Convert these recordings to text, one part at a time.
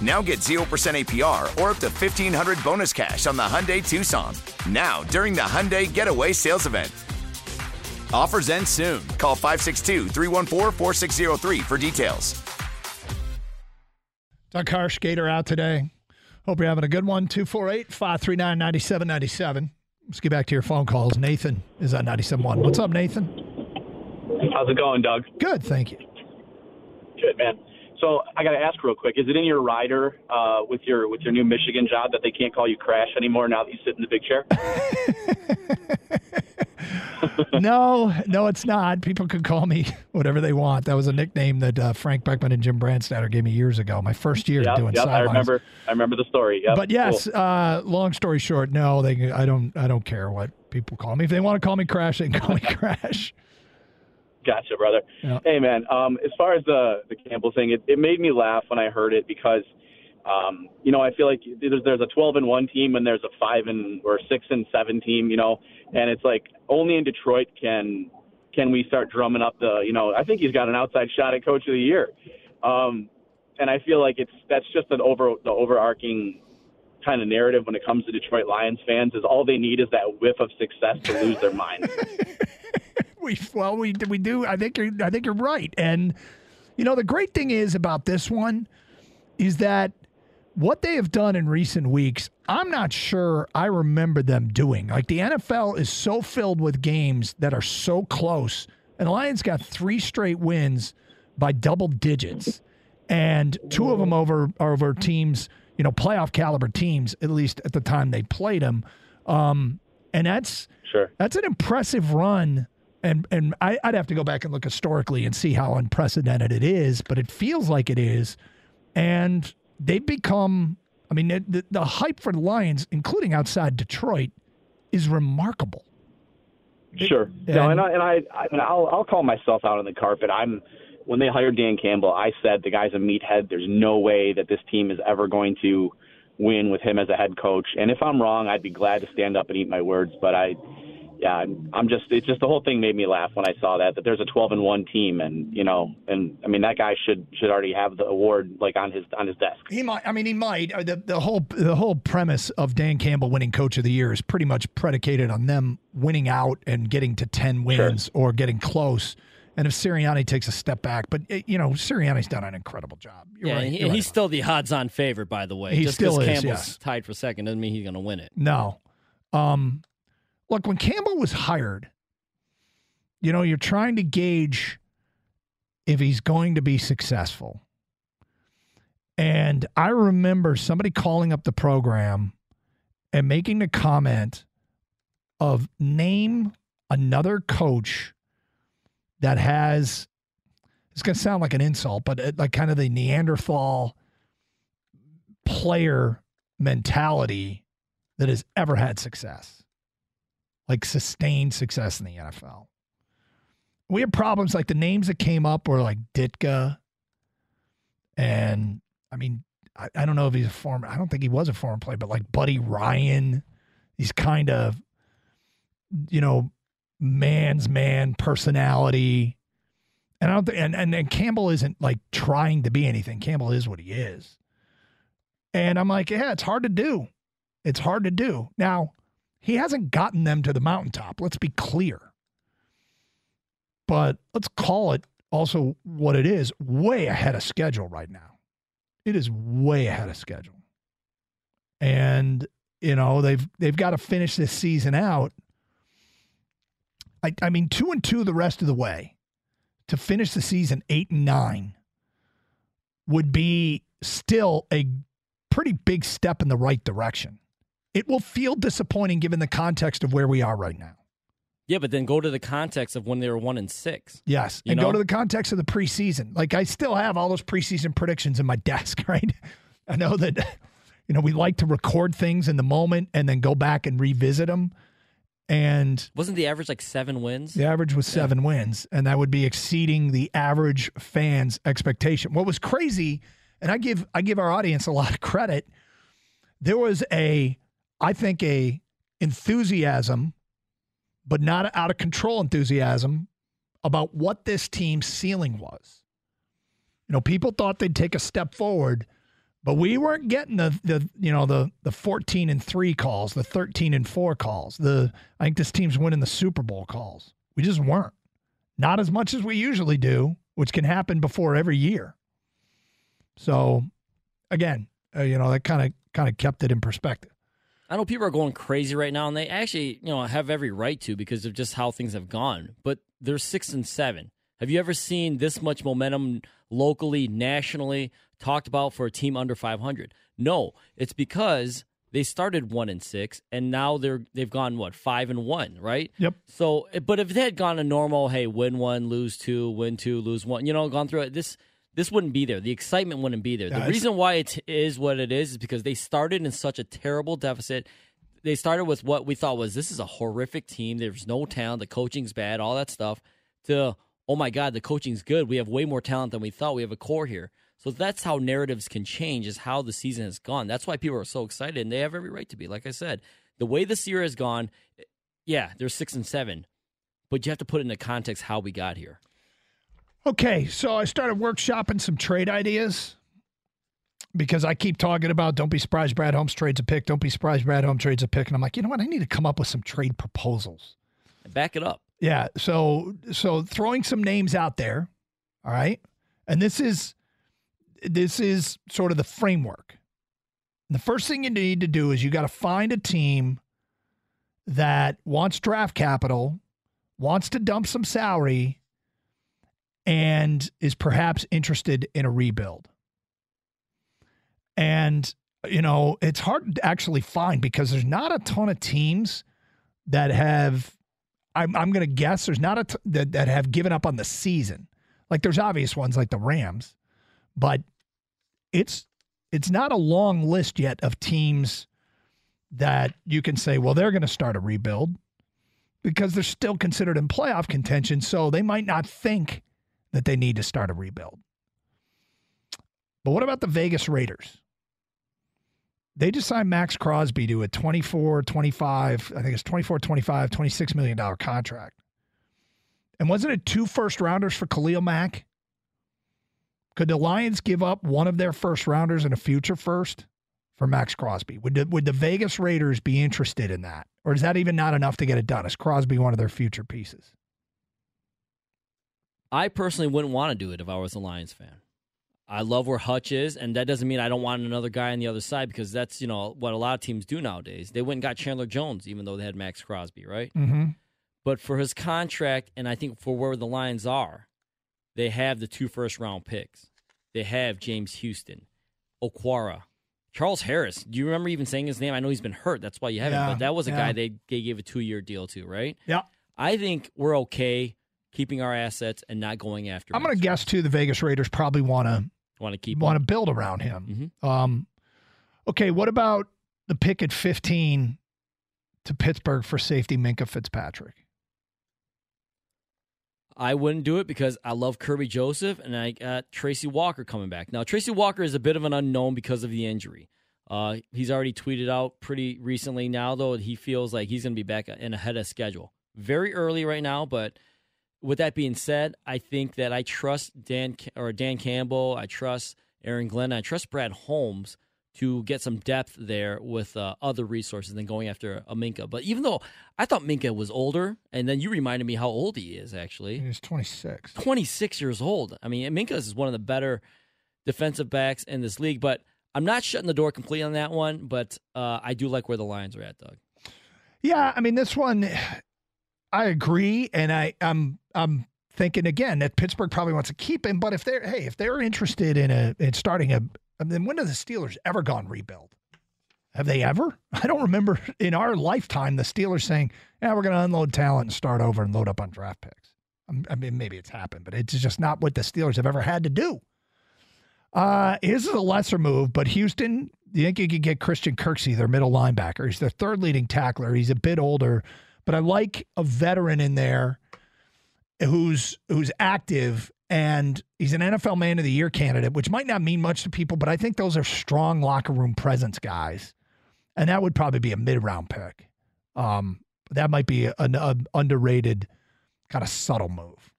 Now get 0% APR or up to 1500 bonus cash on the Hyundai Tucson. Now, during the Hyundai Getaway Sales Event. Offers end soon. Call 562 314 4603 for details. Doug Karsch, Gator out today. Hope you're having a good one. 248 539 9797. Let's get back to your phone calls. Nathan is on 97.1. What's up, Nathan? How's it going, Doug? Good, thank you. Good, man. So I got to ask real quick: Is it in your rider uh, with your with your new Michigan job that they can't call you Crash anymore now that you sit in the big chair? no, no, it's not. People can call me whatever they want. That was a nickname that uh, Frank Beckman and Jim Brandstatter gave me years ago. My first year yep, doing yep, sidelines. I remember. I remember the story. Yep, but yes, cool. uh, long story short, no, they. I don't. I don't care what people call me. If they want to call me Crash, they can call me Crash. Gotcha, brother. Yeah. Hey, man. Um, as far as the the Campbell thing, it, it made me laugh when I heard it because, um, you know, I feel like there's there's a 12 and one team and there's a five and or six and seven team, you know, and it's like only in Detroit can can we start drumming up the, you know, I think he's got an outside shot at Coach of the Year, um, and I feel like it's that's just an over the overarching kind of narrative when it comes to Detroit Lions fans is all they need is that whiff of success to lose their minds. we well we we do. I think you're I think you're right. And you know the great thing is about this one is that what they have done in recent weeks, I'm not sure I remember them doing. Like the NFL is so filled with games that are so close, and the Lions got three straight wins by double digits, and two of them over over teams, you know, playoff caliber teams, at least at the time they played them. Um, and that's Sure. that's an impressive run. And and I, I'd have to go back and look historically and see how unprecedented it is, but it feels like it is. And they've become, I mean, the, the, hype for the Lions, including outside Detroit, is remarkable. Sure. no, and- and I, and I, I I'll, I'll call myself out on the carpet. I'm when they hired Dan Campbell, I said the guy's a meathead. There's no way that this team is ever going to win with him as a head coach. And if I'm wrong, I'd be glad to stand up and eat my words. But I, yeah, I'm, I'm just it's just the whole thing made me laugh when I saw that that there's a 12 and one team, and you know, and I mean that guy should should already have the award like on his on his desk. He might. I mean, he might. Uh, The the whole the whole premise of Dan Campbell winning Coach of the Year is pretty much predicated on them winning out and getting to ten wins or getting close. And if Sirianni takes a step back, but uh, you know Sirianni's done an incredible job. You're yeah, right, and he- right he's still the odds-on favorite, by the way. He Just still because is, Campbell's yes. tied for second doesn't mean he's going to win it. No. Um, look, when Campbell was hired, you know, you're trying to gauge if he's going to be successful. And I remember somebody calling up the program and making the comment of name another coach that has it's going to sound like an insult, but uh, like kind of the Neanderthal player mentality that has ever had success, like sustained success in the NFL. We have problems like the names that came up were like Ditka, and I mean, I, I don't know if he's a former. I don't think he was a former player, but like Buddy Ryan, these kind of, you know, man's man personality, And I don't think, and, and and Campbell isn't like trying to be anything. Campbell is what he is. And I'm like, yeah, it's hard to do. It's hard to do. Now, he hasn't gotten them to the mountaintop. Let's be clear. But let's call it also what it is way ahead of schedule right now. It is way ahead of schedule. And, you know, they've they've got to finish this season out. I, I mean, two and two the rest of the way to finish the season eight and nine would be still a pretty big step in the right direction. It will feel disappointing given the context of where we are right now. Yeah, but then go to the context of when they were one and six. Yes. And know? go to the context of the preseason. Like I still have all those preseason predictions in my desk, right? I know that you know we like to record things in the moment and then go back and revisit them. And Wasn't the average like seven wins? the average was seven wins, and that would be exceeding the average fan's expectation. What was crazy, and I give I give our audience a lot of credit. There was a, I think a enthusiasm, but not out of control enthusiasm about what this team's ceiling was. You know, people thought they'd take a step forward, but we weren't getting the the you know the the 14 and 3 calls, the 13 and 4 calls. The I think this team's winning the Super Bowl calls. We just weren't. Not as much as we usually do, which can happen before every year. So, again, uh, you know, that kind of kind of kept it in perspective. I know people are going crazy right now, and they actually, you know, have every right to because of just how things have gone. But they're six and seven. Have you ever seen this much momentum locally, nationally talked about for a team under 500? No, it's because they started one and six, and now they're they've gone what five and one, right? Yep. So, eh, but if they had gone a normal, hey, win one, lose two, win two, lose one, you know, gone through it, this this wouldn't be there. The excitement wouldn't be there. Yeah, the reason why it is what it is is because they started in such a terrible deficit. They started with what we thought was this is a horrific team. There's no talent. The coaching's bad. All that stuff. To oh my god, the coaching's good. We have way more talent than we thought. We have a core here. So that's how narratives can change. Is how the season has gone. That's why people are so excited, and they have every right to be. Like I said, the way this year has gone, yeah, they're six and seven, but you have to put it into context how we got here. Okay, so I started workshopping some trade ideas because I keep talking about don't be surprised Brad Holmes trades a pick, don't be surprised Brad Holmes trades a pick, and I'm like, you know what? I need to come up with some trade proposals. Back it up. Yeah, so so throwing some names out there, all right, and this is this is sort of the framework. The first thing you need to do is you got to find a team that wants draft capital, wants to dump some salary, and is perhaps interested in a rebuild. And, you know, it's hard to actually find because there's not a ton of teams that have, I'm, I'm going to guess there's not a t- that, that have given up on the season. Like there's obvious ones like the Rams, but it's it's not a long list yet of teams that you can say, well, they're going to start a rebuild because they're still considered in playoff contention. So they might not think that they need to start a rebuild. But what about the Vegas Raiders? They just signed Maxx Crosby to a 24, 25, I think it's 24, 25, 26 million dollar contract. And wasn't it two first rounders for Khalil Mack? Could the Lions give up one of their first rounders and a future first for Maxx Crosby? Would the, would the Vegas Raiders be interested in that? Or is that even not enough to get it done? Is Crosby one of their future pieces? I personally wouldn't want to do it if I was a Lions fan. I love where Hutch is, and that doesn't mean I don't want another guy on the other side because that's you know what a lot of teams do nowadays. They went and got Chandler Jones, even though they had Maxx Crosby, right? Mm-hmm. But for his contract, and I think for where the Lions are, they have the two first round picks. They have James Houston, Okwara, Charles Harris. Do you remember even saying his name? I know he's been hurt. That's why you haven't. Yeah, but that was a yeah. guy they, they gave a two year deal to, right? Yeah. I think we're okay keeping our assets and not going after. I'm going to guess too. The Vegas Raiders probably want to Want to keep want to build around him. Mhm. Um, okay, what about the pick at 15 to Pittsburgh for safety Minkah Fitzpatrick? I wouldn't do it because I love Kerby Joseph and I got Tracy Walker coming back. Now, Tracy Walker is a bit of an unknown because of the injury. Uh, he's already tweeted out pretty recently now, though, he feels like he's going to be back in ahead of schedule. Very early right now, but with that being said, I think that I trust Dan or Dan Campbell. I trust Aaron Glenn. I trust Brad Holmes to get some depth there with uh, other resources than going after a Minkah. But even though I thought Minkah was older, and then you reminded me how old he is actually. He's 26. 26 years old. I mean, Minkah is one of the better defensive backs in this league, but I'm not shutting the door completely on that one, but uh, I do like where the Lions are at, Doug. Yeah, I mean this one, I agree, and I I'm I'm thinking again that Pittsburgh probably wants to keep him, but if they're hey if they're interested in a in starting a, I mean, when have the Steelers ever gone rebuild? Have they ever? I don't remember in our lifetime the Steelers saying, "Yeah, we're going to unload talent and start over and load up on draft picks." I mean, maybe it's happened, but it's just not what the Steelers have ever had to do. Uh, his is a lesser move, but Houston, you think you could get Christian Kirksey, their middle linebacker? He's their third leading tackler. He's a bit older, but I like a veteran in there who's who's active and he's an NFL Man of the Year candidate, which might not mean much to people, but I think those are strong locker room presence guys, and that would probably be a mid round pick. Um, that might be an, an underrated kind of subtle move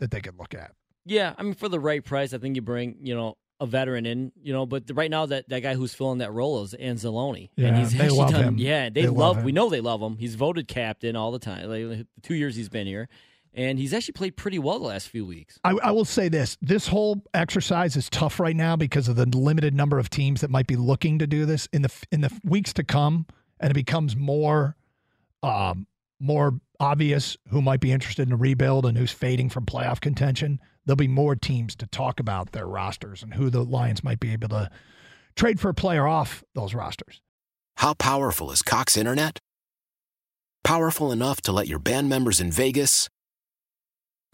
that they could look at. Yeah, I mean, for the right price, I think you bring you know a veteran in, you know. But right now, that, that guy who's filling that role is Anzalone, Yeah, and he's they love done. him. Yeah, they, They love. love. We know they love him. He's voted captain all the time. Like the two years he's been here, and he's actually played pretty well the last few weeks. I, I will say this: this whole exercise is tough right now because of the limited number of teams that might be looking to do this in the in the weeks to come, and it becomes more, um, more obvious who might be interested in a rebuild and who's fading from playoff contention. There'll be more teams to talk about their rosters and who the Lions might be able to trade for a player off those rosters. How powerful is Cox Internet? Powerful enough to let your band members in Vegas,